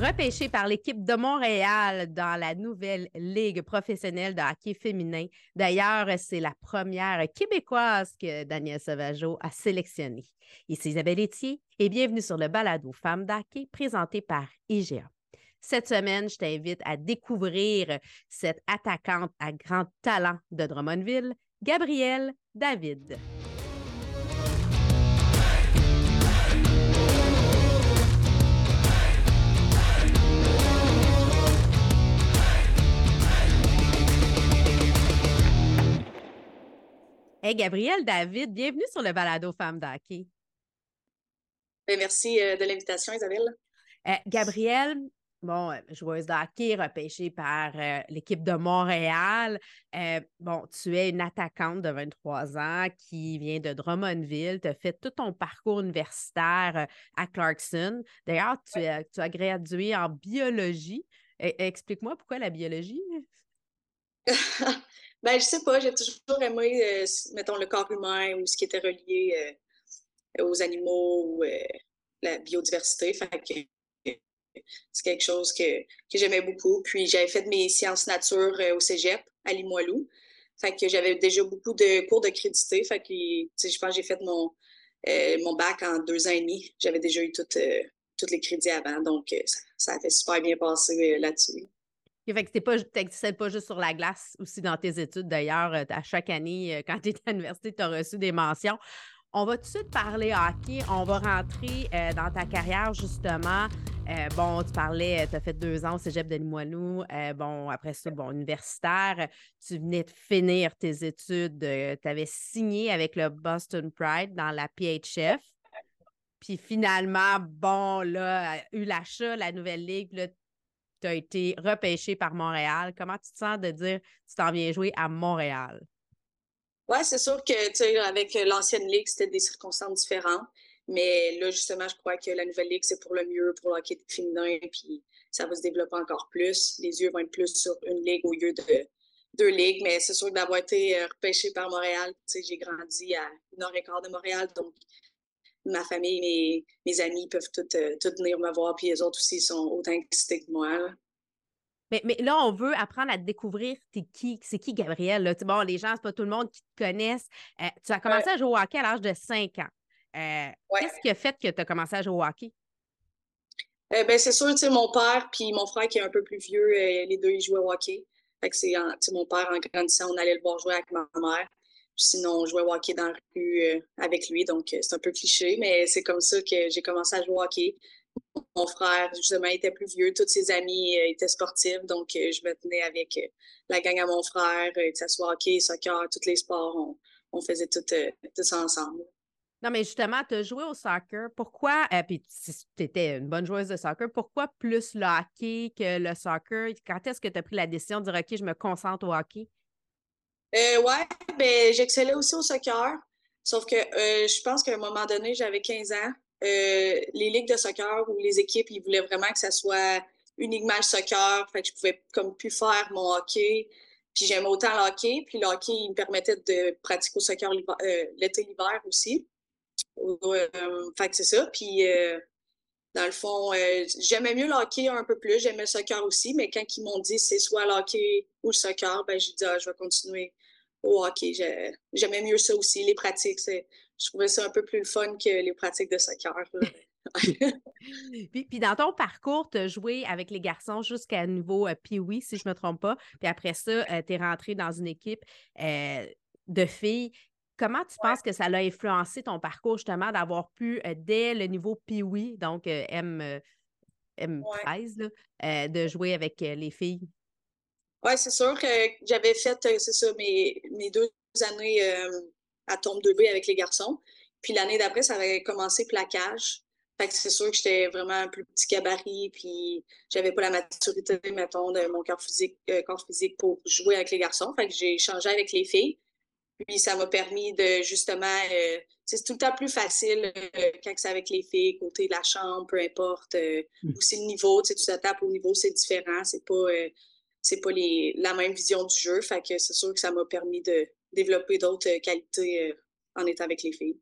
repêché par l'équipe de Montréal dans la nouvelle Ligue professionnelle de hockey féminin. D'ailleurs, c'est la première québécoise que Daniel Sauvageau a sélectionnée. Ici Isabelle Etier et bienvenue sur le balado Femmes d'hockey présenté par IGA. Cette semaine, je t'invite à découvrir cette attaquante à grand talent de Drummondville, Gabrielle David. Hey, Gabrielle David, bienvenue sur le balado Femmes d'hockey. Ben, merci euh, de l'invitation, Isabelle. Euh, Gabrielle, bon, euh, joueuse de hockey repêchée par l'équipe de Montréal. bon, tu es une attaquante de 23 ans qui vient de Drummondville. Tu as fait tout ton parcours universitaire à Clarkson. D'ailleurs, tu, tu, as gradué en biologie. Explique-moi pourquoi la biologie? Ben, je sais pas, j'ai toujours aimé, euh, mettons, le corps humain ou ce qui était relié euh, aux animaux ou euh, la biodiversité. C'est quelque chose que, que j'aimais beaucoup. Puis j'avais fait mes sciences nature au cégep à Limoilou. Fait que j'avais déjà beaucoup de cours de crédité. Je pense que j'ai fait mon, mon bac en deux ans et demi. J'avais déjà eu tous les crédits avant. Donc, ça, ça a fait super bien passer là-dessus. Fait que pas, pas juste sur la glace, aussi dans tes études. D'ailleurs, euh, à chaque année, euh, quand tu es à l'université, tu as reçu des mentions. On va tout de suite parler hockey. On va rentrer euh, dans ta carrière, justement. bon, tu parlais, tu as fait deux ans au cégep de Limoilou. bon, après ça, bon, universitaire. Tu venais de finir tes études. tu avais signé avec le Boston Pride dans la PHF. Puis finalement, bon, là, eu l'achat, la nouvelle ligue, tu as été repêché par Montréal. Comment tu te sens de dire tu t'en viens jouer à Montréal? Oui, c'est sûr que avec l'ancienne ligue, c'était des circonstances différentes. Mais là, justement, je crois que la nouvelle ligue, c'est pour le mieux pour le hockey féminin. Puis ça va se développer encore plus. Les yeux vont être plus sur une ligue au lieu de deux ligues. Mais c'est sûr que d'avoir été euh, repêché par Montréal, j'ai grandi à une heure et de Montréal. Donc, ma famille, mes, mes amis peuvent toutes, euh, venir me voir, puis les autres aussi sont autant excités que moi. Mais, mais, là, on veut apprendre à découvrir t'es qui, c'est qui. Là? Bon, les gens, c'est pas tout le monde qui te connaissent. Euh, tu as commencé à jouer au hockey à l'âge de 5 ans. Euh, qu'est-ce qui a fait que tu as commencé à jouer au hockey? ben, c'est sûr, mon père puis mon frère qui est un peu plus vieux, les deux, ils jouaient au hockey. Fait que c'est, mon père, en grandissant, on allait le voir jouer avec ma mère. Sinon, on jouait au hockey dans la rue euh, avec lui, donc euh, c'est un peu cliché, mais c'est comme ça que j'ai commencé à jouer au hockey. Mon frère, justement, était plus vieux, tous ses amis euh, étaient sportifs, donc je me tenais avec la gang à mon frère, que ce soit hockey, soccer, tous les sports, on, faisait tout, ça ensemble. Non, mais justement, tu as joué au soccer. Pourquoi, puis tu étais une bonne joueuse de soccer, pourquoi plus le hockey que le soccer? Quand est-ce que tu as pris la décision de dire, OK, je me concentre au hockey? Euh, ouais, ben, j'excellais aussi au soccer. Sauf que euh, je pense qu'à un moment donné, j'avais 15 ans. Euh, les ligues de soccer ou les équipes, ils voulaient vraiment que ça soit uniquement le soccer. Fait que je pouvais comme plus faire mon hockey. Puis j'aimais autant le hockey. Puis le hockey, il me permettait de pratiquer au soccer euh, l'été, l'hiver aussi. fait que c'est ça. Puis dans le fond, j'aimais mieux le hockey un peu plus. J'aimais le soccer aussi. Mais quand ils m'ont dit c'est soit le hockey ou le soccer, ben j'ai dit ah, je vais continuer au hockey. J'aimais mieux ça aussi, les pratiques. Je trouvais ça un peu plus le fun que les pratiques de soccer. puis, dans ton parcours, tu as joué avec les garçons jusqu'à niveau euh, Pee-Wee, si je ne me trompe pas. Puis après ça, euh, tu es rentré dans une équipe euh, de filles. Comment tu penses que ça a influencé ton parcours, justement, d'avoir pu, dès le niveau Pee-Wee, donc M, M13, de jouer avec les filles? Oui, c'est sûr que j'avais fait, euh, c'est ça, mes, mes deux années euh, à tombe 2B avec les garçons. Puis l'année d'après, ça avait commencé plaquage. Fait que c'est sûr que j'étais vraiment un plus petit gabarit, puis j'avais pas la maturité, mettons, de mon corps physique, euh, corps physique pour jouer avec les garçons. Fait que j'ai changé avec les filles. Puis ça m'a permis de justement, c'est tout le temps plus facile quand c'est avec les filles, côté de la chambre, peu importe. Mmh. Aussi le niveau, tu sais, tu t'attapes au niveau, c'est différent. C'est pas c'est pas les, la même vision du jeu. Fait que c'est sûr que ça m'a permis de développer d'autres euh, qualités euh, en étant avec les filles.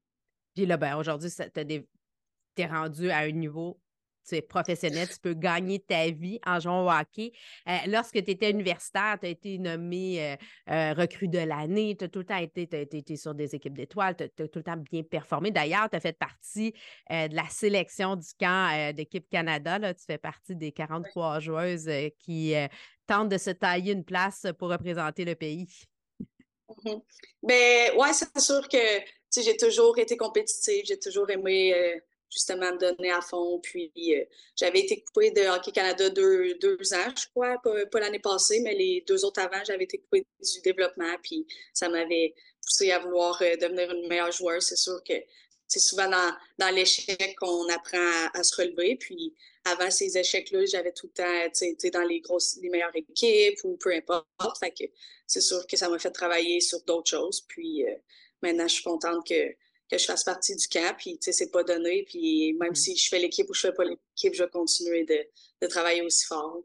Puis là, ben, aujourd'hui, tu es rendu à un niveau tu es professionnel, tu peux gagner ta vie en jouant au hockey. Euh, lorsque tu étais universitaire, tu as été nommé euh, euh, recrue de l'année, tu as tout le temps été, été, sur des équipes d'étoiles, tu as, tout le temps bien performé. D'ailleurs, tu as fait partie de la sélection du camp d'équipe Canada. Là. Tu fais partie des 43 joueuses qui tentent de se tailler une place pour représenter le pays. Mm-hmm. Ben, ouais, c'est sûr que j'ai toujours été compétitive, j'ai toujours aimé justement me donner à fond. Puis euh, j'avais été coupée de Hockey Canada deux, deux ans, je crois, pas, l'année passée, mais les deux autres avant, j'avais été coupée du développement. Puis ça m'avait poussé à vouloir euh, devenir une meilleure joueuse. C'est sûr que c'est souvent dans, dans l'échec qu'on apprend à, se relever. Puis avant ces échecs-là, j'avais tout le temps été dans les grosses, les meilleures équipes ou peu importe. Que c'est sûr que ça m'a fait travailler sur d'autres choses. Puis euh, maintenant, je suis contente que que je fasse partie du camp. Puis, tu sais, c'est pas donné. Puis, même mm. si je fais l'équipe ou je fais pas l'équipe, je vais continuer de, de travailler aussi fort.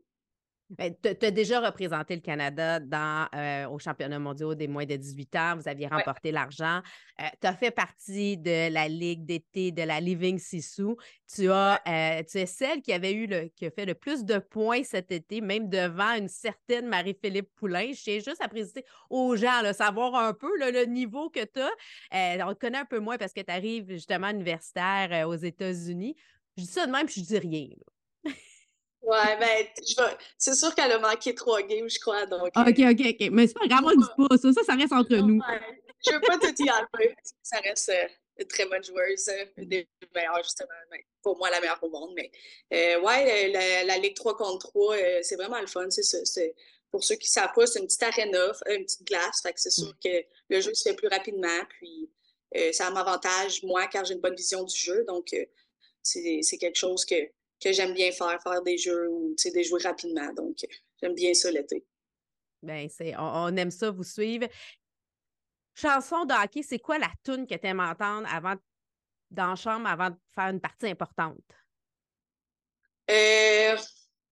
Ben, tu as déjà représenté le Canada dans, euh, au championnat mondial des moins de 18 ans. Vous aviez remporté l'argent. Euh, tu as fait partie de la Ligue d'été de la Living Sissou. Tu, as, euh, tu es celle qui avait eu le, qui a fait le plus de points cet été, même devant une certaine Marie-Philippe Poulain. Je tiens juste à préciser aux gens, là, savoir un peu le niveau que tu as. on te connaît un peu moins parce que tu arrives justement universitaire aux États-Unis. Je dis ça de même, puis je dis rien. Ouais, ben, c'est sûr qu'elle a manqué trois games, je crois. Donc, OK, OK, OK. Mais c'est pas grave, on ne dit pas ça. Ça, ça reste entre nous. Je veux pas tout y enlever. Ça reste euh, une très bonne joueuse, euh, une des meilleures, justement. Ben, pour moi, la meilleure au monde. Mais euh, ouais, la, Ligue 3 contre 3, c'est vraiment le fun. C'est pour ceux qui ne savent pas, c'est une petite aréna, une petite glace. Fait que c'est sûr mm. que le jeu se fait plus rapidement. Puis ça m'avantage, moi, car j'ai une bonne vision du jeu. Donc, c'est quelque chose que que j'aime bien faire, faire des jeux ou des jeux rapidement. Donc, j'aime bien ça l'été. Bien, c'est, on, aime ça vous suivre. Chanson de hockey, c'est quoi la tune que tu aimes entendre avant dans la chambre avant de faire une partie importante? Euh,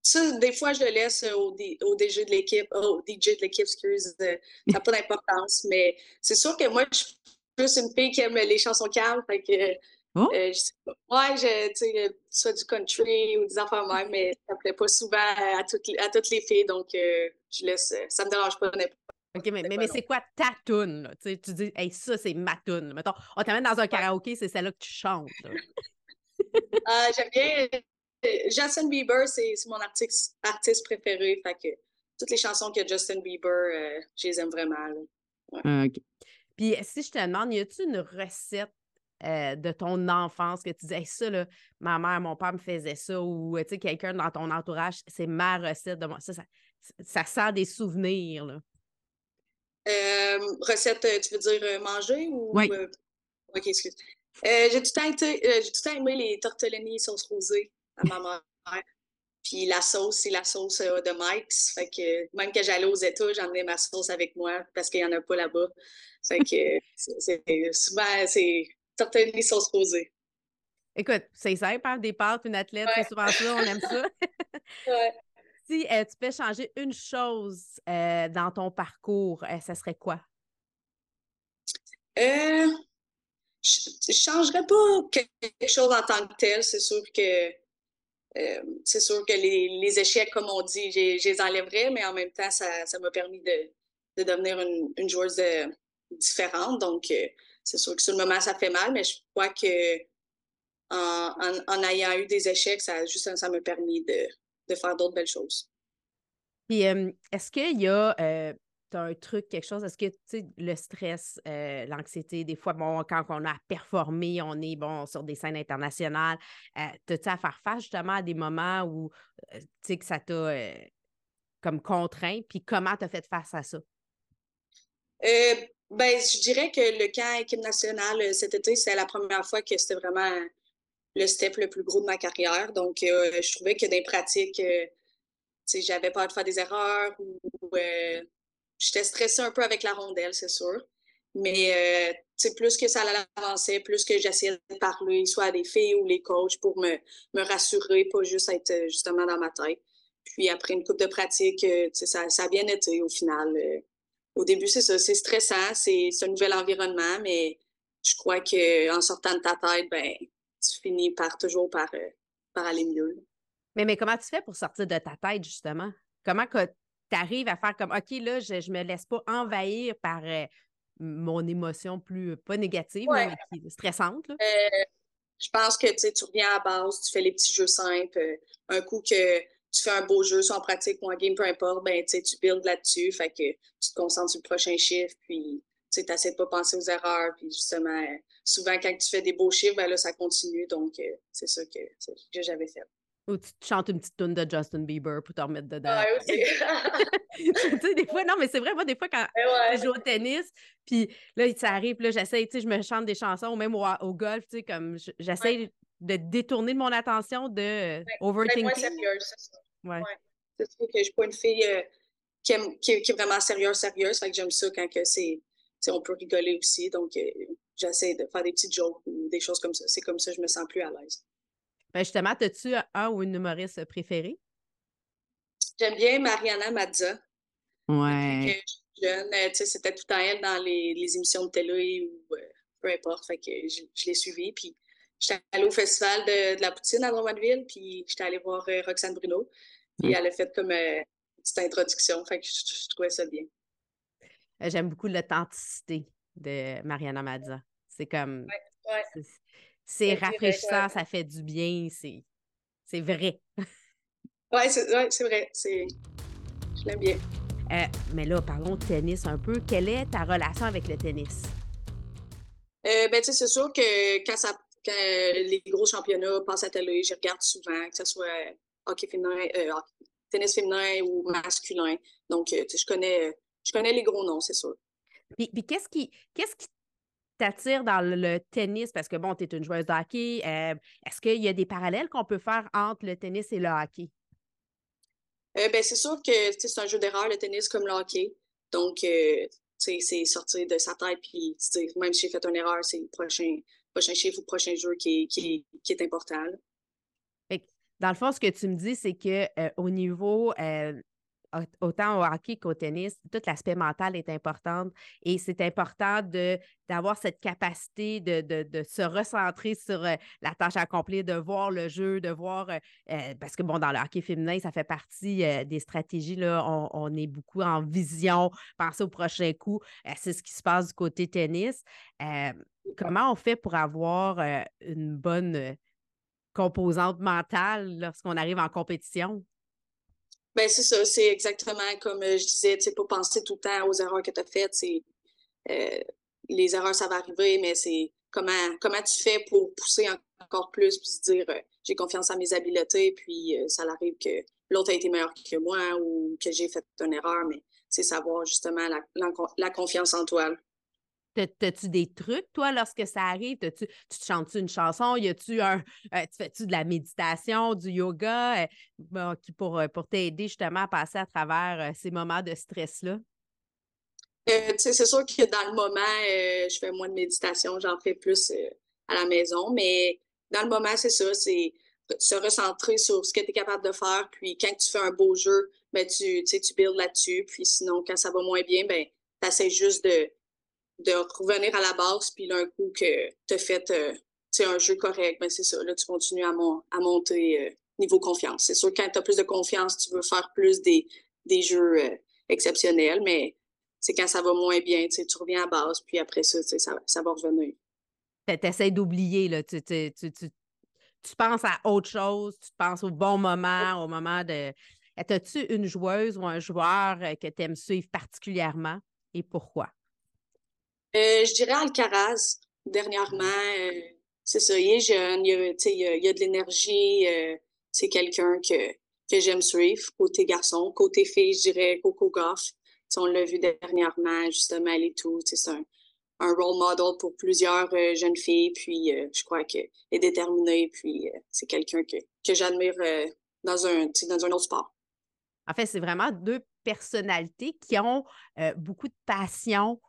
ça, des fois, je le laisse au, au DJ de l'équipe, au DJ de l'équipe, excuse, euh, ça n'a pas d'importance, mais c'est sûr que moi, je suis plus une fille qui aime les chansons calmes, fait que Oh? Euh, ouais, je, tu sais, soit du country ou des enfants même, mais ça ne plaît pas souvent à toutes, les, à toutes les filles, donc euh, je laisse, ça me dérange pas OK, mais, mais, c'est quoi ta toune? Là? Tu, tu dis, hey, ça, c'est ma toune. Mettons, on t'amène dans un karaoké, c'est celle-là que tu chantes. Ah, j'aime bien. Euh, Justin Bieber, c'est mon artiste, artiste préféré. Fait que toutes les chansons que Justin Bieber, je les aime vraiment. Ah, OK. Puis si je te demande, y a-tu une recette euh, de ton enfance que tu disais ça, là, ma mère, mon père me faisait ça, ou tu sais, quelqu'un dans ton entourage, c'est ma recette de moi. Ça, ça, sent des souvenirs. Là. Euh, recette, euh, tu veux dire manger ou. Oui. ok, excuse. j'ai tout, le temps aimé les tortellini sauce rosée à ma mère. Puis la sauce, c'est la sauce de Mike's. Fait que même que j'allais aux États, j'emmenais ma sauce avec moi parce qu'il n'y en a pas là-bas. Fait que c'est souvent, c'est tortellini sauce rosée. Écoute, c'est simple, hein? des pâtes, une athlète, c'est souvent ça, on aime ça. ouais. Si euh, tu peux changer une chose euh, dans ton parcours, euh, ça serait quoi? je ne changerais pas quelque chose en tant que tel. C'est sûr que c'est sûr que les, échecs, comme on dit, je les enlèverais, mais en même temps, ça m'a permis de, devenir une, une joueuse différente. Donc, c'est sûr que sur le moment, ça fait mal, mais je crois que en, ayant eu des échecs, ça juste ça m'a permis de, faire d'autres belles choses. Puis, est-ce qu'il y a euh, un truc, quelque chose, est-ce que tu sais, le stress, euh, l'anxiété, des fois, bon, quand on a performé, on est bon sur des scènes internationales, euh, as-tu à faire face justement à des moments où tu sais que ça t'a comme contraint, puis comment tu as fait face à ça? Ben, je dirais que le camp équipe nationale euh, cet été, c'est la première fois que c'était vraiment le step le plus gros de ma carrière. Donc, euh, je trouvais que les pratiques, euh, j'avais peur de faire des erreurs ou j'étais stressée un peu avec la rondelle, c'est sûr. Mais plus que ça avancer, plus que j'essayais de parler, soit à des filles ou les coachs, pour me, me rassurer, pas juste être justement dans ma tête. Puis après une coupe de pratique, ça, ça a bien été au final au début, c'est ça, c'est stressant, c'est un nouvel environnement, mais je crois qu'en sortant de ta tête, ben, tu finis par toujours par, euh, par aller mieux. Mais, mais comment tu fais pour sortir de ta tête, justement? Comment que tu arrives à faire comme OK, là, je ne me laisse pas envahir par euh, mon émotion plus, pas négative, mais stressante? Là? je pense que tu reviens à la base, tu fais les petits jeux simples. un coup que tu fais un beau jeu, soit en pratique ou en game, peu importe, ben, tu builds là-dessus. Fait que tu te concentres sur le prochain chiffre, puis tu n'essaies de pas penser aux erreurs. Puis justement, souvent, quand tu fais des beaux chiffres, ben là, ça continue. Donc, euh, c'est ça que, que j'avais fait. Ou tu chantes une petite tune de Justin Bieber pour te remettre dedans. Ouais, aussi. tu sais, des fois, non, mais c'est vrai, moi, des fois, quand je joue au tennis, puis là, ça arrive, là, j'essaie, tu sais, je me chante des chansons, ou même au, golf, tu sais, comme j'essaie de détourner de mon attention de overthinking. Moins ça. Ouais. C'est sûr que je suis pas une fille euh, qui, qui, est vraiment sérieuse, sérieuse. Fait que j'aime ça quand que c'est, on peut rigoler aussi. Donc, euh, j'essaie de faire des petites jokes ou des choses comme ça. C'est comme ça que je me sens plus à l'aise. Ben justement, as-tu un ou une humoriste préférée? J'aime bien Mariana Mazza. Ouais. Depuis que jeune, euh, c'était tout temps elle dans les, les émissions de télé ou peu importe. Fait que je, je l'ai suivie. Puis j'étais allée au festival de, de, la poutine à Drummondville, puis j'étais allée voir Roxane Bruno. Puis elle a fait comme euh, une petite introduction. Fait que je, trouvais ça bien. Euh, j'aime beaucoup l'authenticité de Mariana Mazza. C'est comme. C'est rafraîchissant, ça fait du bien, c'est vrai. oui, c'est vrai. Je l'aime bien. Euh, mais là, parlons de tennis un peu. Quelle est ta relation avec le tennis? Euh, ben, c'est sûr que quand, ça, quand les gros championnats passent à télé, je regarde souvent, que ce soit hockey féminin, euh, tennis féminin ou masculin. Donc, euh, je connais, je connais les gros noms, c'est sûr. Puis, qu'est-ce qui, qu'est-ce qui t'attire dans le, tennis? Parce que, bon, tu es une joueuse de hockey. Euh, est-ce qu'il y a des parallèles qu'on peut faire entre le tennis et le hockey? ben, c'est sûr que c'est un jeu d'erreur, le tennis, comme le hockey. Donc, c'est sortir de sa tête, puis même si j'ai fait une erreur, c'est le prochain, prochain chiffre ou prochain jeu qui est, important. Dans le fond, ce que tu me dis, c'est que euh, au niveau euh, autant au hockey qu'au tennis, tout l'aspect mental est important et c'est important d'avoir cette capacité de, de, se recentrer sur euh, la tâche à accomplir, de voir le jeu, de voir, parce que bon, dans le hockey féminin, ça fait partie des stratégies, là, on, est beaucoup en vision, penser au prochain coup, c'est ce qui se passe du côté tennis. Comment on fait pour avoir une bonne composante mentale lorsqu'on arrive en compétition? Ben c'est ça, c'est exactement comme euh, je disais, tu sais, pas penser tout le temps aux erreurs que tu as faites. C'est, euh, les erreurs, ça va arriver, mais c'est comment, tu fais pour pousser encore plus, puis se dire euh, j'ai confiance en mes habiletés, puis ça arrive que l'autre a été meilleur que moi ou que j'ai fait une erreur, mais c'est savoir justement la confiance en toi. T'as-tu des trucs, toi, lorsque ça arrive? tu tu te chantes-tu une chanson? Y a-tu un. Euh, tu fais-tu de la méditation, du yoga euh, qui pour, euh, pour t'aider justement à passer à travers ces moments de stress-là? c'est sûr que dans le moment, je fais moins de méditation, j'en fais plus à la maison, mais dans le moment, c'est ça, c'est se recentrer sur ce que tu es capable de faire. Puis quand tu fais un beau jeu, ben, tu, tu builds là-dessus. Puis sinon, quand ça va moins bien, ben, tu juste de de revenir à la base, puis d'un coup que tu as fait euh, un jeu correct, ben c'est ça. Là, tu continues à, monter euh, niveau confiance. C'est sûr, quand tu as plus de confiance, tu veux faire plus des, des jeux euh, exceptionnels, mais c'est quand ça va moins bien, tu reviens à base, puis après ça, ça, ça va revenir. Tu essaies d'oublier, là. Tu, tu, tu, tu, penses à autre chose, tu penses au bon moment, au moment de. As-tu une joueuse ou un joueur que tu aimes suivre particulièrement et pourquoi? Euh, je dirais Alcaraz, dernièrement. Euh, c'est ça, il est jeune, il a, a, de l'énergie. Euh, c'est quelqu'un que, que j'aime suivre, côté garçon. Côté fille, je dirais Coco Goff. on l'a vu dernièrement, justement, elle et tout. C'est un, un role model pour plusieurs jeunes filles. Puis je crois qu'elle est déterminée. Puis c'est quelqu'un que, que j'admire dans, un, dans un autre sport. En fait, c'est vraiment deux personnalités qui ont beaucoup de passion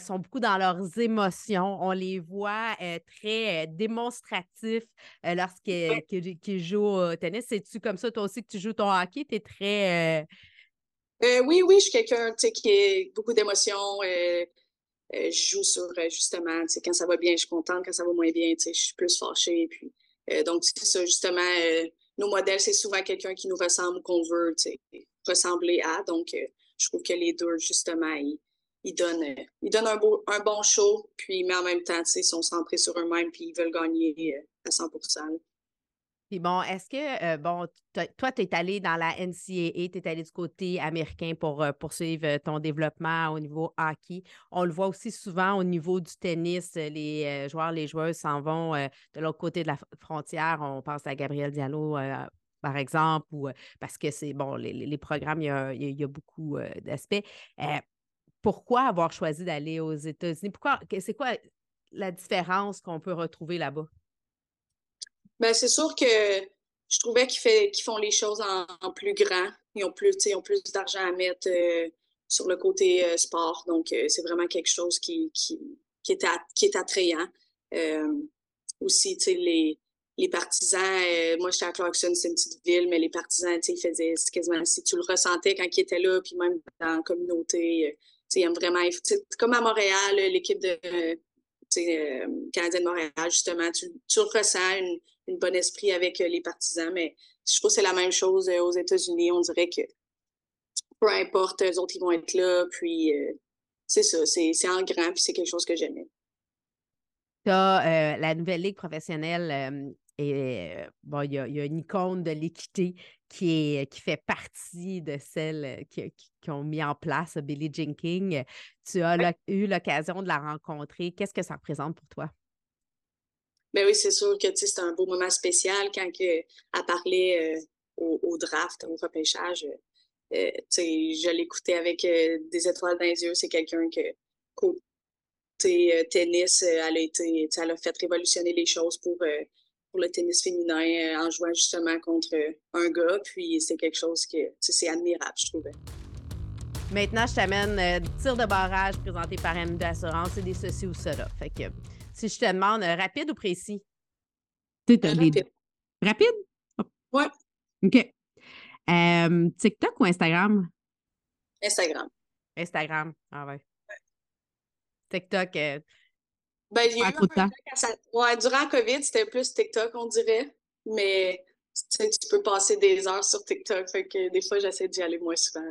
sont beaucoup dans leurs émotions. On les voit euh, très euh, démonstratifs euh, lorsqu'ils jouent au tennis. C'est-tu comme ça, toi aussi, que tu joues ton hockey? Tu es très. oui, oui, je suis quelqu'un qui a beaucoup d'émotions. je joue sur, justement, quand ça va bien, je suis contente. Quand ça va moins bien, je suis plus fâchée. Puis, donc, c'est ça, justement, nos modèles, c'est souvent quelqu'un qui nous ressemble qu'on veut ressembler à. Donc, je trouve que les deux, justement, ils, ils donnent un, beau, un bon show, puis, mais en même temps, ils sont centrés sur eux-mêmes, puis ils veulent gagner à 100 puis bon, est-ce que, euh, bon, toi, tu es allé dans la NCAA, tu es allé du côté américain pour euh, poursuivre euh, ton développement au niveau hockey. On le voit aussi souvent au niveau du tennis, les joueurs, les joueuses s'en vont de l'autre côté de la frontière. On pense à Gabriel Diallo, par exemple, ou parce que c'est, bon, les, programmes, il y a, beaucoup d'aspects. Pourquoi avoir choisi d'aller aux États-Unis? Pourquoi, c'est quoi la différence qu'on peut retrouver là-bas? Ben, c'est sûr que je trouvais qu'ils font les choses en, plus grand. Ils ont plus, ont plus d'argent à mettre euh, sur le côté euh, sport. Donc, euh, c'est vraiment quelque chose qui, est, attrayant. aussi, les, les partisans, moi j'étais à Clarkson, c'est une petite ville, mais les partisans, ils faisaient quasiment si tu le ressentais quand ils étaient là, puis même dans la communauté, ils aiment vraiment. Comme à Montréal, l'équipe de euh, Canadien de Montréal, justement, tu, tu ressens une, une bon esprit avec euh, les partisans, mais je trouve que c'est la même chose euh, aux États-Unis. On dirait que peu importe, eux autres, ils vont être là, puis c'est ça, c'est en grand, puis c'est quelque chose que j'aimais. Tu as la nouvelle ligue professionnelle et bon, il y, a, une icône de l'équité qui, est, qui fait partie de celles qui, ont mis en place Billie Jean King. Tu as eu l'occasion de la rencontrer. Qu'est-ce que ça représente pour toi? Ben oui, c'est sûr que c'est un beau moment spécial quand que, elle parlait au, draft, au repêchage. Euh, je l'écoutais avec des étoiles dans les yeux. C'est quelqu'un que, côté tennis, elle a été, elle a fait révolutionner les choses pour pour le tennis féminin euh, en jouant justement contre un gars. Puis c'est quelque chose que c'est admirable, je trouvais. Maintenant, je t'amène euh, tir de barrage présenté par M d'assurance et des ceci ou cela. Fait que si je te demande euh, rapide ou précis? rapide. Rapide? Ouais. OK. TikTok ou Instagram? Instagram. Instagram. Ah ouais. TikTok, ben, j'ai eu un ouais, durant la COVID, c'était plus TikTok, on dirait. Mais tu, tu peux passer des heures sur TikTok. Fait que des fois, j'essaie d'y aller moins souvent.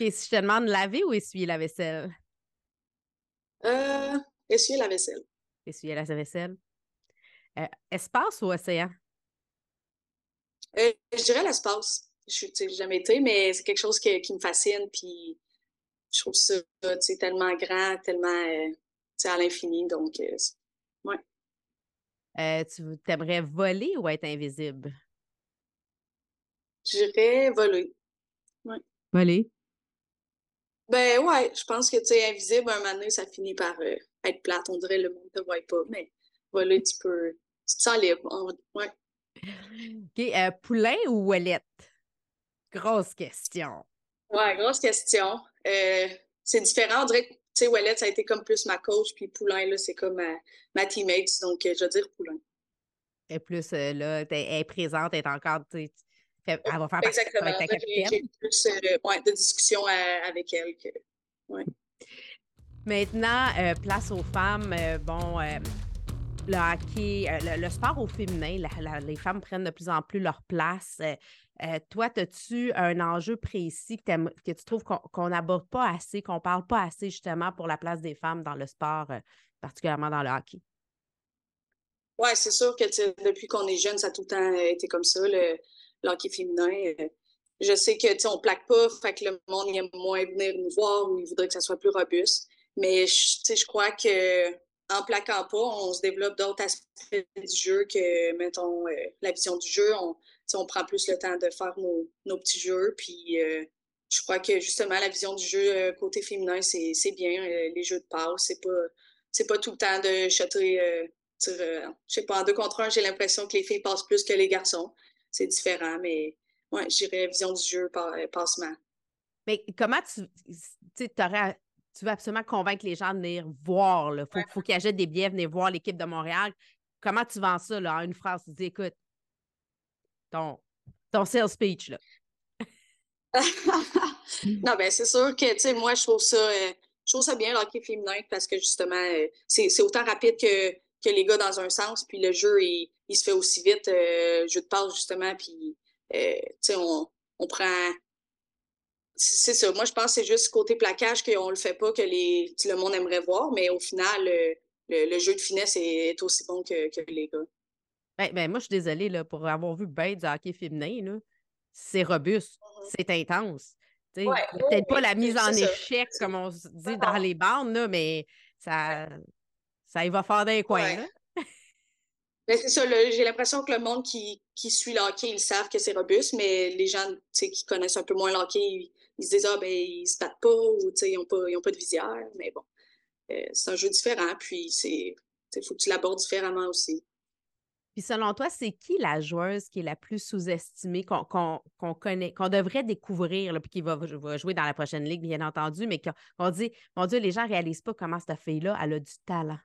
Et si je te demande laver ou essuyer la vaisselle? Euh, essuyer la vaisselle. Essuyer la vaisselle. Euh, espace ou océan? Euh, je dirais l'espace. Je n'ai jamais été, mais c'est quelque chose qui me fascine. Puis je trouve ça tellement grand, tellement euh, à l'infini. Donc, euh, ouais. Euh, tu aimerais voler ou être invisible? Je dirais voler. Ouais. Voler? Ben ouais, je pense que tu es invisible, un moment donné, ça finit par euh, être plate. On dirait le monde ne te voit pas, mais voler, tu peux. Tu te sens libre. Ouais. OK. poulain ou ouellette? Grosse question. Ouais, grosse question. c'est différent. On dirait que sais, Ouellette, ça a été comme plus ma coach, puis Poulain, là, c'est comme ma, ma teammate. Donc, euh, je veux dire Poulain. Et plus, euh, là, elle est présente, elle est encore, tu elle va faire partie avec ta capitaine. J'ai plus euh, ouais, de discussions avec elle que, ouais. Maintenant, place aux femmes. bon, le hockey, le, sport au féminin, les femmes prennent de plus en plus leur place. Euh, toi, as-tu un enjeu précis que, tu trouves qu'on n'aborde pas assez, qu'on ne parle pas assez justement pour la place des femmes dans le sport, euh, particulièrement dans le hockey? Oui, c'est sûr que depuis qu'on est jeune, ça a tout le temps été comme ça, le, hockey féminin. Euh, je sais que on ne plaque pas, fait que le monde aime moins venir nous voir ou il voudrait que ça soit plus robuste. Mais je crois que en plaquant pas, on se développe d'autres aspects du jeu que, mettons, la vision du jeu. On prend plus le temps de faire nos, petits jeux. Puis euh, je crois que justement, la vision du jeu euh, côté féminin, c'est bien. Euh, les jeux de passe, c'est pas, pas tout le temps de chuter. je sais pas, en deux contre un, j'ai l'impression que les filles passent plus que les garçons. C'est différent, mais ouais, je dirais vision du jeu, passement. Mais comment tu, tu tu veux absolument convaincre les gens de venir voir. Il faut, faut qu'ils achètent des billets, venir voir l'équipe de Montréal. Comment tu vends ça là, en une phrase? Tu dis, écoute, ton, ton speech, là? non, ben c'est sûr que, tu sais, moi, je trouve ça, euh, je trouve ça bien, l'hockey féminin, parce que justement, euh, c'est autant rapide que, que les gars dans un sens, puis le jeu, il, se fait aussi vite, euh, jeu de passe, justement, puis, euh, tu sais, on, on, prend... C'est ça. Moi, je pense que c'est juste côté plaquage qu'on le fait pas, que les, le monde aimerait voir, mais au final, le, jeu de finesse est, aussi bon que, que les gars. Ben, ben, moi, je suis désolée là, pour avoir vu bien du hockey féminin. C'est robuste, mm-hmm. c'est intense. Peut-être pas la mise en échec, comme on se dit dans les bandes, là, mais ça, ça y va faire des coins. Ben, c'est ça, j'ai l'impression que le monde qui, qui, suit le hockey, ils savent que c'est robuste, mais les gens qui connaissent un peu moins le hockey, ils, se disent Ah, ben, ils se battent pas ou ils n'ont pas, pas de visière. Mais bon, euh, c'est un jeu différent, puis il faut que tu l'abordes différemment aussi. Puis selon toi, c'est qui la joueuse qui est la plus sous-estimée, qu'on connaît, qu'on devrait découvrir, puis qui va, jouer dans la prochaine ligue, bien entendu, mais qu'on dit, mon Dieu, les gens ne réalisent pas comment cette fille-là, elle a du talent?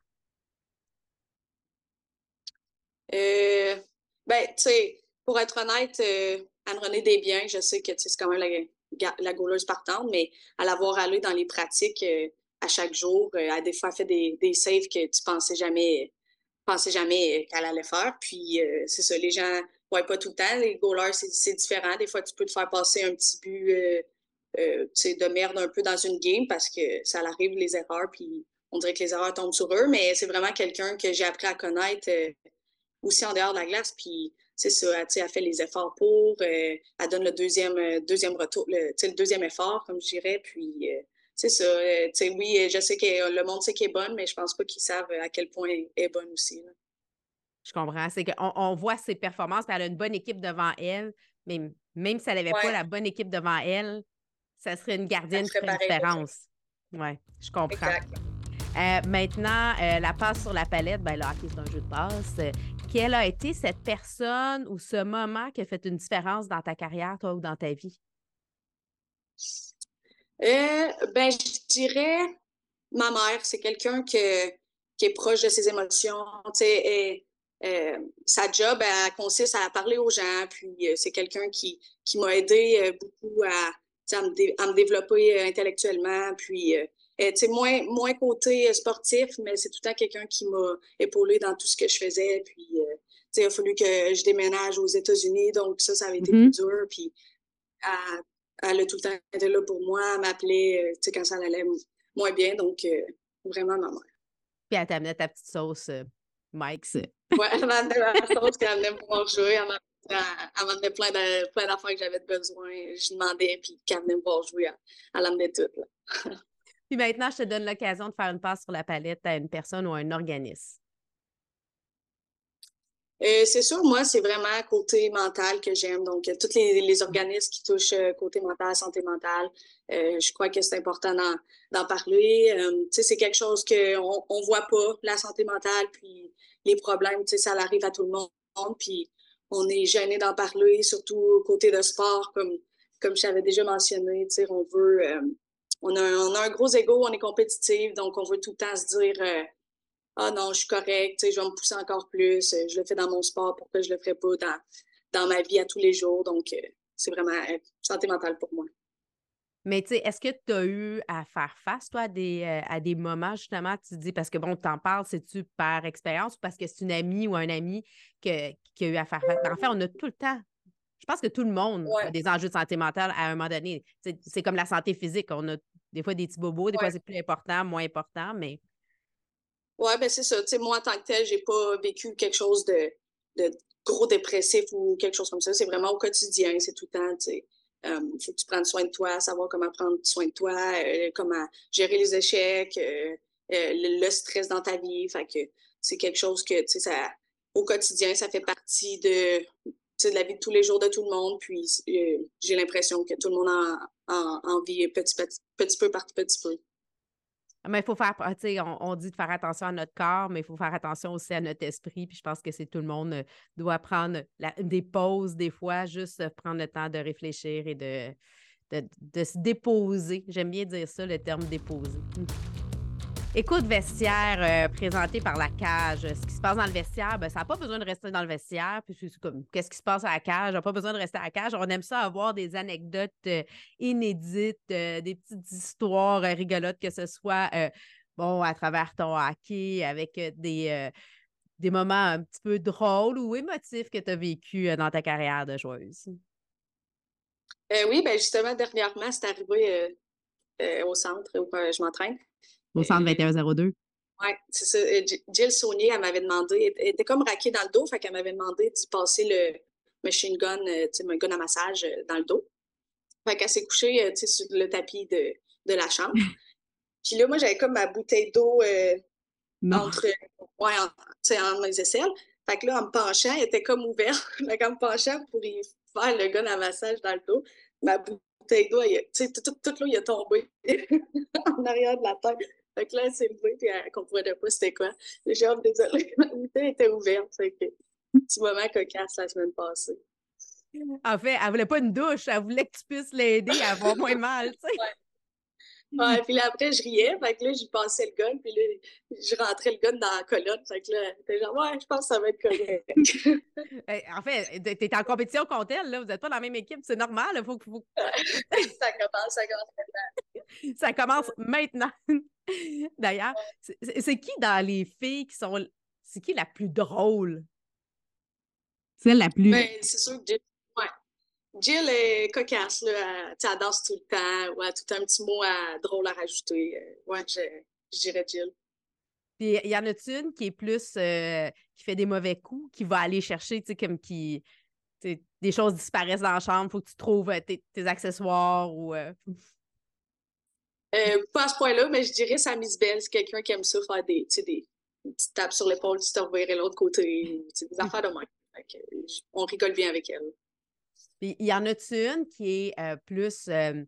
Euh, ben, tu sais, pour être honnête, euh, Anne-Renée Desbiens, je sais que c'est quand même la, la gauleuse partante, mais à l'avoir allé dans les pratiques euh, à chaque jour, elle a des fois fait des, des saves que tu pensais jamais pensais jamais euh, qu'elle allait faire. Puis euh, c'est ça, les gens ne pas tout le temps. Les goalers, c'est différent. Des fois, tu peux te faire passer un petit but euh, de merde un peu dans une game parce que ça arrive les erreurs, puis on dirait que les erreurs tombent sur eux, mais c'est vraiment quelqu'un que j'ai appris à connaître aussi en dehors de la glace. Puis c'est ça, elle, fait les efforts pour, elle donne le deuxième, deuxième retour, le, le deuxième effort, comme je dirais. Puis c'est ça. Euh, oui, je sais que le monde sait qu'elle est bonne, mais je pense pas qu'ils savent à quel point elle est bonne aussi. Je comprends. C'est qu'on on voit ses performances, puis elle a une bonne équipe devant elle, mais même si elle n'avait pas la bonne équipe devant elle, ça serait une gardienne qui ferait différence. Oui, je comprends. Euh, maintenant, euh, la passe sur la palette, ben, hockey, c'est un jeu de passe. quelle a été cette personne ou ce moment qui a fait une différence dans ta carrière, toi, ou dans ta vie? Euh, ben, je dirais ma mère. C'est quelqu'un qui est proche de ses émotions. Et, euh, sa job, elle consiste à parler aux gens. Puis euh, c'est quelqu'un qui, qui m'a aidé beaucoup à, à me, à, me, développer intellectuellement. Puis sais, moins, moins côté sportif, mais c'est tout le temps quelqu'un qui m'a épaulé dans tout ce que je faisais. Puis, il a fallu que je déménage aux États-Unis, donc ça, ça avait été mm-hmm. plus dur. Puis, à elle a tout le temps été là pour moi, elle m'appelait euh, quand ça allait moins bien. Donc, euh, vraiment ma mère. Puis elle t'amenait ta petite sauce, euh, Mike. Oui, elle m'amenait la sauce, puis elle venait me jouer. Elle m'amenait plein d'affaires que j'avais besoin. Je demandais, puis qu'elle venait me voir jouer. Elle, l'amenait tout. puis maintenant, je te donne l'occasion de faire une passe sur la palette à une personne ou à un organisme. Euh, c'est sûr, moi, c'est vraiment côté mental que j'aime. Donc, euh, tous les, organismes qui touchent euh, côté mental, santé mentale, je crois que c'est important d'en parler. tu sais, c'est quelque chose qu'on on voit pas, la santé mentale, puis les problèmes, tu sais, ça arrive à tout le monde. Puis, on est gêné d'en parler, surtout côté de sport, comme, comme je t'avais déjà mentionné. Tu sais, on veut... on, a on a un gros ego, on est compétitif, donc on veut tout le temps se dire ah non, je suis correct, je vais me pousser encore plus, euh, je le fais dans mon sport, pourquoi je le ferais pas dans, dans ma vie à tous les jours. Donc, euh, c'est vraiment euh, santé mentale pour moi. Mais tu sais, est-ce que tu as eu à faire face, toi, à des, à des moments, justement, tu dis, parce que bon, tu en parles, c'est-tu par expérience ou parce que c'est une amie ou un ami qui a eu à faire face? En fait, on a tout le temps. Je pense que tout le monde a des enjeux de santé mentale à un moment donné. C'est comme la santé physique. On a des fois des petits bobos, des fois c'est plus important, moins important, mais oui, ben c'est ça. moi, en tant que tel, j'ai pas vécu quelque chose de, de, gros dépressif ou quelque chose comme ça. C'est vraiment au quotidien, c'est tout le temps, sais. Euh, faut que tu prennes soin de toi, savoir comment prendre soin de toi, euh, comment gérer les échecs, euh, le, stress dans ta vie. Fait que c'est quelque chose que, ça, au quotidien, ça fait partie de, de la vie de tous les jours de tout le monde. Puis j'ai l'impression que tout le monde en, en, en vit petit, petit, petit peu par petit peu. Mais il faut faire, on, on dit de faire attention à notre corps, mais il faut faire attention aussi à notre esprit. Puis je pense que c'est tout le monde euh, doit prendre des pauses des fois, juste euh, prendre le temps de réfléchir et de, de se déposer. J'aime bien dire ça, le terme déposer. Écoute vestiaire euh, présenté par la cage. Ce qui se passe dans le vestiaire, ben, ça n'a pas besoin de rester dans le vestiaire. Puis comme, qu'est-ce qui se passe à la cage? n'a pas besoin de rester à la cage. On aime ça avoir des anecdotes euh, inédites, euh, des petites histoires rigolotes, que ce soit bon à travers ton hockey, avec des des moments un petit peu drôles ou émotifs que tu as vécu dans ta carrière de joueuse? oui, ben justement, dernièrement, c'est arrivé au centre où je m'entraîne. Au centre 2102? Oui, c'est ça. Jill Saunier, elle m'avait demandé, elle était comme raquée dans le dos, fait qu'elle m'avait demandé de passer le machine gun, tu sais, un gun à massage dans le dos. Fait qu'elle s'est couchée, tu sais, sur le tapis de, de la chambre. Puis là, moi, j'avais comme ma bouteille d'eau entre, ouais, en, mes aisselles. Fait que là, en me penchant, elle était comme ouverte. Fait qu'en me penchant pour y faire le gun à massage dans le dos, ma bouteille d'eau, tu sais, toute l'eau, il est tombé en arrière de la tête. Fait que là, elle s'est levée, puis elle comprenait pas c'était quoi. J'ai hâte désolée, ma bouteille était ouverte. Fait que, petit moment cocasse la semaine passée. En fait, elle voulait pas une douche, elle voulait que tu puisses l'aider à avoir moins mal, tu sais. Ouais, puis là, après, je riais. Fait que là, j'y passais le gun. Puis là, je rentrais le gun dans la colonne. Fait que là, t'es genre, ouais, je pense que ça va être correct. en fait, t'es en compétition contre elle, là. Vous n'êtes pas dans la même équipe. C'est normal. Il faut, faut... ça commence, ça commence maintenant. ça commence maintenant. D'ailleurs, c'est qui dans les filles qui sont. C'est qui la plus drôle? Celle la plus. Ben, c'est sûr que Jill est cocasse, là. Elle, danse tout le temps. Ouais, tout un petit mot à, drôle à rajouter. Euh, ouais, je, dirais Jill. Puis il y en a une qui est plus euh, qui fait des mauvais coups, qui va aller chercher, tu sais, comme qui. des choses disparaissent dans la chambre, il faut que tu trouves euh, tes, accessoires ou. Pas à ce point-là, mais je dirais sa Miss Belle, c'est quelqu'un qui aime ça faire des, des, petites tapes sur l'épaule, tu te reverrais l'autre côté, des affaires de même. on rigole bien avec elle. Puis il y en a-tu une qui est euh, plus. Euh,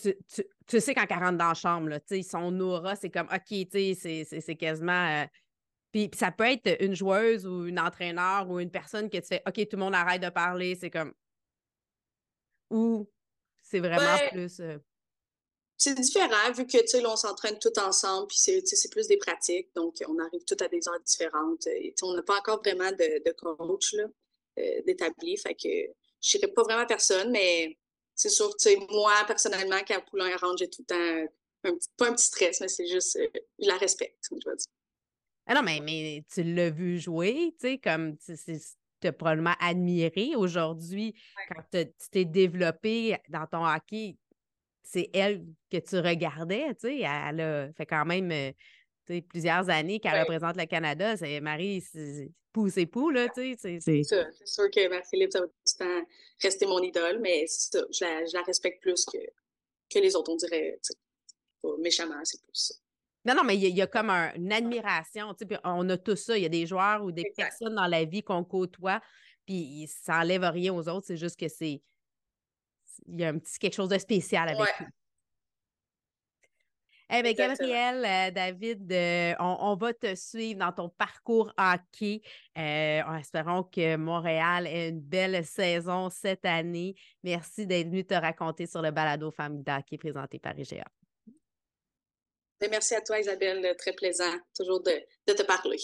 tu, sais, quand elle rentre dans la chambre, là, son aura, c'est comme OK, c'est quasiment. Euh, puis, ça peut être une joueuse ou une entraîneur ou une personne que tu fais OK, tout le monde arrête de parler. C'est comme. Ou c'est vraiment plus. C'est différent vu que, tu sais, on s'entraîne tout ensemble, puis c'est plus des pratiques, donc on arrive tous à des heures différentes. on n'a pas encore vraiment de, de coach là, d'établi, fait que je dirais pas vraiment personne, mais c'est sûr, tu sais, moi, personnellement, quand Poulain rentre, j'ai tout le temps, un petit, pas un petit stress, mais c'est juste, euh, je la respecte, je veux dire. Ah non, mais, mais tu l'as vu jouer, tu sais, comme tu as probablement admiré aujourd'hui quand tu t'es développé dans ton hockey. C'est elle que tu regardais, tu sais. Elle a fait quand même euh, plusieurs années qu'elle représente le Canada. C'est Marie, c'est pou, c'est pou, là, tu sais. C'est sûr que Marie-Philippe, ça va tout le temps rester mon idole, mais ça, je, la, je la, respecte plus que, que les autres, on dirait, méchamment, c'est plus ça. Non, non, mais il y, a comme une admiration. Tu sais, on a tout ça. Il y a des joueurs ou des personnes dans la vie qu'on côtoie, puis ça n'enlève rien aux autres. C'est juste que c'est. Il y a un petit quelque chose de spécial avec eux. Eh bien, Gabrielle, euh, David, euh, on, va te suivre dans ton parcours hockey. Euh, en espérant que Montréal ait une belle saison cette année. Merci d'être venu te raconter sur le balado Famille d'hockey présenté par IGA. Merci à toi, Isabelle. Très plaisant, toujours de te parler.